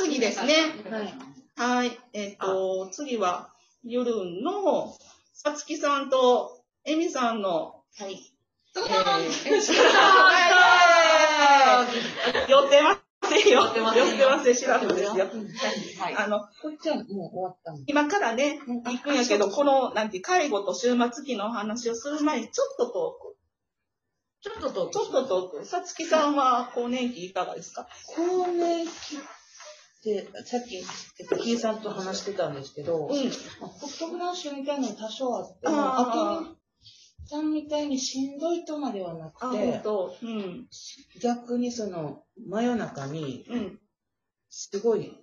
次ですね。はい。はい。えっ、と、次は、ゆるんの、さつきさんと、えみさんの、はい。えー、寄ってませんよ。寄ってませんよ寄ってません、シラフですよ。はい。あの、こっちはもう終わったの今からね、行くんやけど、この、なんて、介護と終末期のお話をする前に、ちょっとトーク。ちょっとと、ちょっとトーク。さつきさんは、更年期いかがですか？更年期って、さっき、えっと、キーさんと話してたんですけど、うん。まあ、北斗フラッシュみたいなの多少あって、あーあきみちゃんみたいにしんどいとまではなあ、くて、と。うん。逆にその、真夜中に、うん。すごい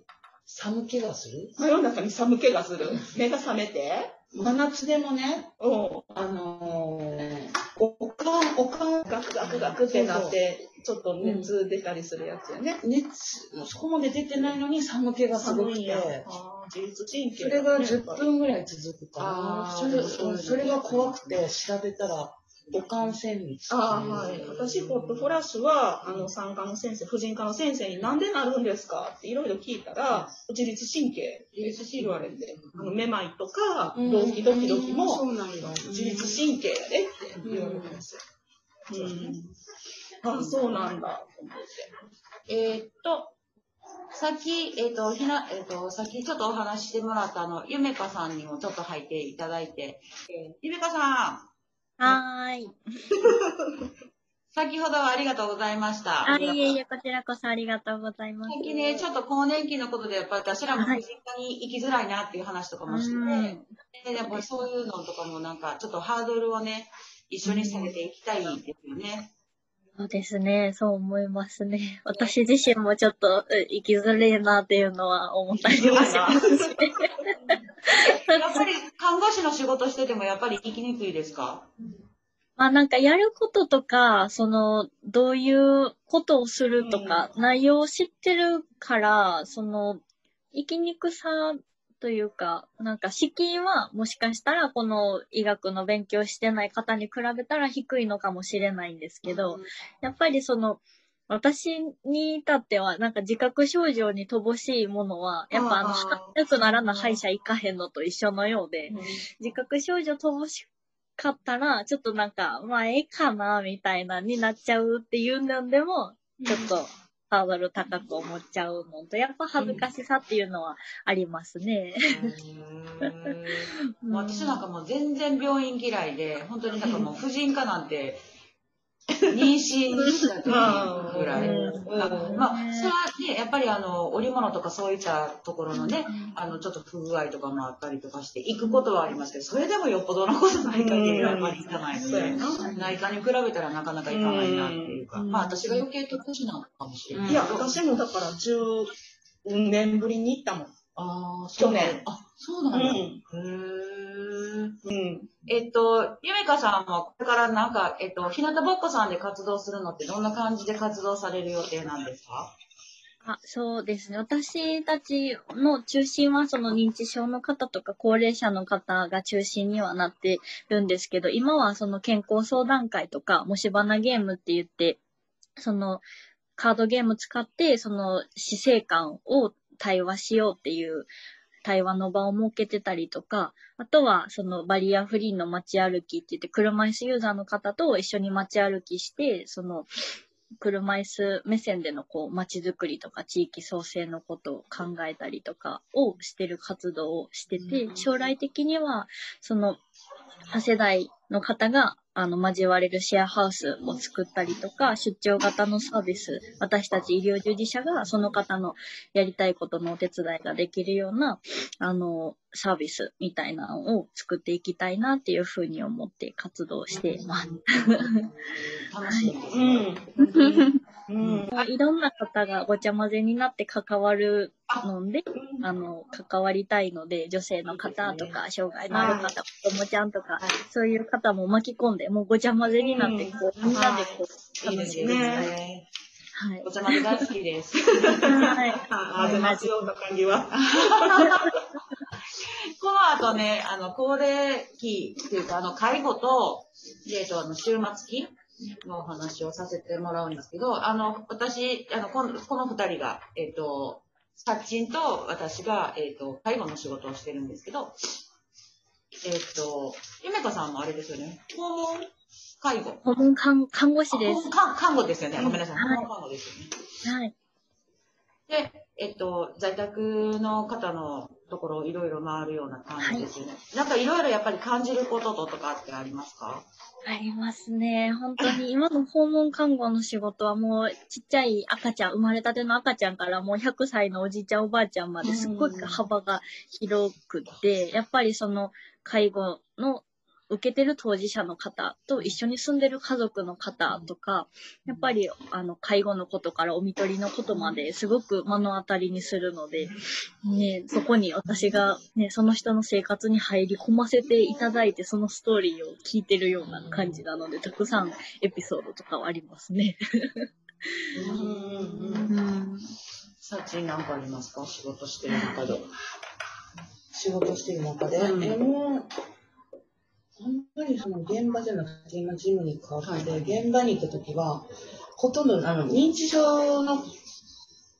寒気がする？真夜中に寒気がする？目が覚めて？真夏でもね、うん。あのー、おかん、おかん、ガクガクガクってなって、ちょっと熱出たりするやつやね。熱、そこまで出てないのに寒気がすごくて、自律神経それがね10分ぐらい続くかな。あーそれそれが怖くて調べたら、おかん線につ。ああ、はい。私、ホットフラッシュは、あの、産科の先生、婦人科の先生になんでなるんですか？っていろいろ聞いたら、自律神経、自律神経言われて、あの、めまいとか、うん。動悸ドキドキそも。自律神経やでって言われてますよ。うん。あ、そうなんだ。えーっと、さっき、えーっと、ひな、えーっと、さっきちょっとお話ししてもらったあの、ゆめかさんにもちょっと入っていただいて、えーゆめかさん、はーい。先ほどはありがとうございました。あ、いえいえ、こちらこそありがとうございます。最近ね、ちょっと更年期のことで、やっぱり私らも婦人科に行きづらいなっていう話とかもしてて、うんでやっぱりそういうのとかもなんか、ちょっとハードルをね、一緒に下げていきたいですよね。そうですね、そう思いますね。私自身もちょっとうん生きづれえなっていうのは思ったりもしますし。やっぱり看護師の仕事しててもやっぱり生きにくいですか？まあなんかやることとか、その、どういうことをするとか、内容を知ってるから、その、生きにくさというか、なんか敷居はもしかしたらこの医学の勉強してない方に比べたら低いのかもしれないんですけど、やっぱりその、私に至っては、なんか自覚症状に乏しいものは、やっぱあの、あーよくならな歯医者行かへんのと一緒のようで、自覚症状乏しかったら、ちょっとなんか、まあ、ええかな、みたいなになっちゃうっていうのでも、ちょっと、ハードル高く思っちゃうのと、やっぱ恥ずかしさっていうのはありますね。うん。私なんかもう全然病院嫌いで、本当になんかもう婦人科なんて、妊娠した時ぐらい。うんあまあ、それはね、やっぱりあの、織物とかそういったところのね、あの、ちょっと不具合とかもあったりとかして、行くことはありますけど、それでもよっぽどのことない限りはやっぱり行かないので、な。内科に比べたらなかなか行かないなっていうか、うんまあ私が余計と年なのかもしれない。いや、私もだから10年ぶりに行ったもん。ああ、去年あ、そうなん。へーうん。えっと、ゆめかさんもこれからなんか、えっと、ひなたぼっこさんで活動するのってどんな感じで活動される予定なんですか？あそうですね。私たちの中心は、その認知症の方とか高齢者の方が中心にはなってるんですけど、今はその健康相談会とか、もしばなゲームって言って、そのカードゲーム使って、その死生観を対話しようっていう対話の場を設けてたりとか、あとはそのバリアフリーの街歩きって言って、車椅子ユーザーの方と一緒に街歩きして、その車椅子目線でのこう街づくりとか地域創生のことを考えたりとかをしてる活動をしてて、将来的にはその多世代の方があの交われるシェアハウスを作ったりとか、出張型のサービス、私たち医療従事者がその方のやりたいことのお手伝いができるような、あの、サービスみたいなのを作っていきたいなっていうふうに思って活動しています。楽しみですうね。ん。うん。まあいろんな方がごちゃ混ぜになって関わるので、あの、関わりたいので、女性の方とか、障害のある方、子供ちゃんとか、そういう方も巻き込んで、もうごちゃ混ぜになって、こう、みんなでこう、楽しくね。ね。はいご。ちゃ混ぜ大好きです。はい。あ、混ぜますよ、中には。この後ね、あの、高齢期っていうか、あの、介護と、えっと、あの、終末期のお話をさせてもらうんですけど、あの、私、あの、このこの二人が、えっと、サッチンと私が、えっ、と、介護の仕事をしてるんですけど、えっ、と、ゆめかさんもあれですよね。訪問介護。訪問看看護師です。看看護ですよね。ごめんなさい。はい訪問看護ですよね。はい。で、えっと、在宅の方のところをいろいろ回るような感じですよね。なんかいろいろやっぱり感じることととかってありますか？ありますね。本当に今の訪問看護の仕事はもうちっちゃい赤ちゃん、生まれたての赤ちゃんからもう100歳のおじいちゃんおばあちゃんまですっごい幅が広くって、やっぱりその介護の受けてる当事者の方と一緒に住んでる家族の方とか、やっぱりあの介護のことからお見取りのことまですごく目の当たりにするので、ね、そこに私が、ね、その人の生活に入り込ませていただいて、そのストーリーを聞いてるような感じなので、たくさんエピソードとかはありますね。うん。うん。うんうん。サチンなんかありますか？仕事してる中で。仕事してる中で、うんうあんまりその現場ジムに変わって、はい現場に行った時はほとんどあの認知症の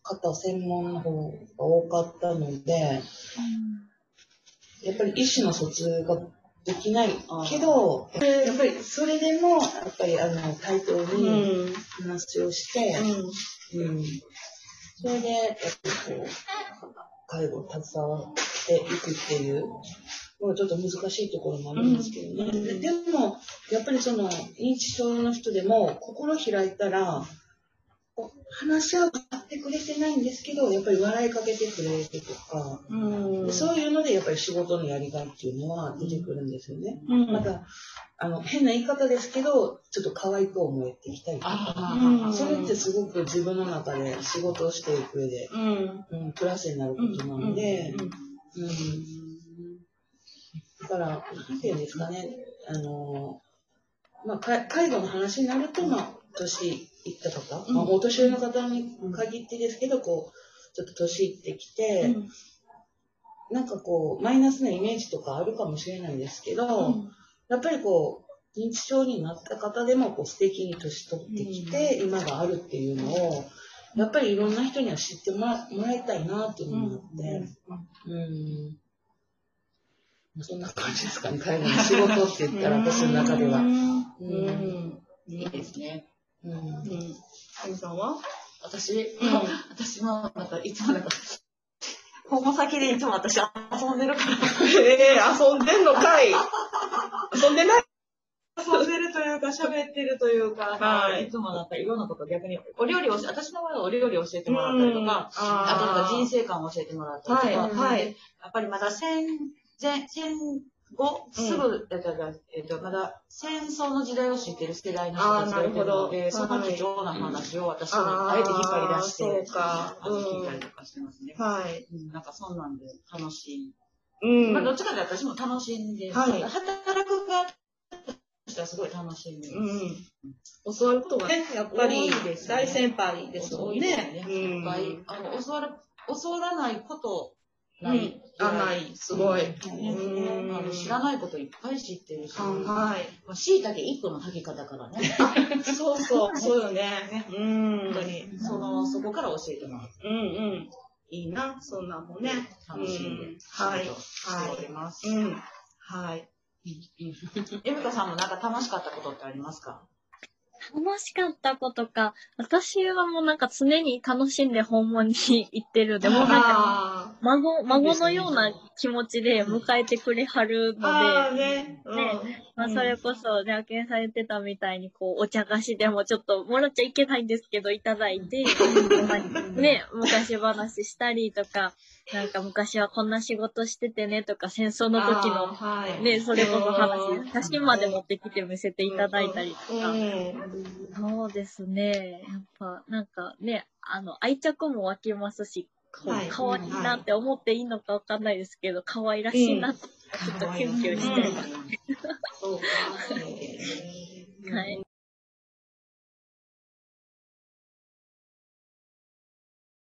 方専門の方が多かったのでやっぱり意思の疎通ができないけどやっぱりそれでもやっぱりあの対等うにん。話をして、うん、それで、やっぱりこう、介護を携わっていくっていう、もうちょっと難しいところもあるんですけどね。うんででも、やっぱりその、認知症の人でも、心開いたら、話は分かってくれてないんですけど、やっぱり笑いかけてくれてとか、うん。でそういうので、やっぱり仕事のやりがいっていうのは出てくるんですよね。うん。また、あの、変な言い方ですけど、ちょっと可愛く思えてきたりとか、うんそれってすごく自分の中で仕事をしていく上で、うん。うん、プラスになることなので、うんから、なんていうんですかね、あの、まあ、か介護の話になると、まあ、年いった方、うん。まあ、お年寄りの方に限ってですけど、こう、ちょっと年いってきて、なんかこう、マイナスなイメージとかあるかもしれないですけど、やっぱりこう、認知症になった方でもこう素敵に年取ってきて、今があるっていうのを、やっぱりいろんな人には知ってもらもらいたいなっていうのがあって、うん。そんな感じですかね、介護の仕事って言ったら、私の中では。うん。いいですね。うん。うん。あみさんは？私、ん。私も、なんか、いつもなんか、訪問先でいつも私遊んでるから、ええ遊んでんのかい。遊んでない。遊んでるというか、喋ってるというか、はい。いつもなんかいろんなこと逆に、お料理を、私の場合はお料理を教えてもらったりとか、あとなんか人生観を教えてもらったりとか、はい、はい。やっぱりまだ戦前、戦後、すぐ、だから、えっと、まだ戦争の時代を知ってる世代の人たちがいてるので、あーなるほどその貴重な話を私にあえて引っ張り出して、あーそうかあの聞いたりとかしてますね。はい。うんなんかそんなんで楽しい。うん。まあどっちかというと私も楽しんで、はい働く側としてはすごい楽しんでます。うん。教わることがね、やっぱり多いですね大先輩ですもんね。ねいっぱい、あの、教わる、教わらないことうん。うんない。。あ、ない。すごい。ねうんあの知らないこといっぱい知ってるし、はい。まあ、椎茸一個の炊き方からね、そうそう、そうよね。うん。本当に、その、そこから教えてもらって、うんうん。いいな、そんなんもね。楽しんでうん、仕はい事しております。うん。はい。エミカさんもなんか楽しかったことってありますか？楽しかったことか、私はもうなんか常に楽しんで訪問に行ってる。で、もうなんかあ孫、孫のような気持ちで迎えてくれはるので、ね。うんまあそれこそ、ね、あけんさん言ってたみたいに、こう、お茶菓子でもちょっともらっちゃいけないんですけど、いただいて、まあね、昔話したりとか、なんか昔はこんな仕事しててねとか、戦争の時のはい。ね、それこそうん話、写真まで持ってきて見せていただいたりとか。うんそうですね。やっぱ、なんかね、あの、愛着も湧きますし、可愛いなって思っていいのかわかんないですけど、可愛らしいなって、ちょっとキュンキュンしてます。はい。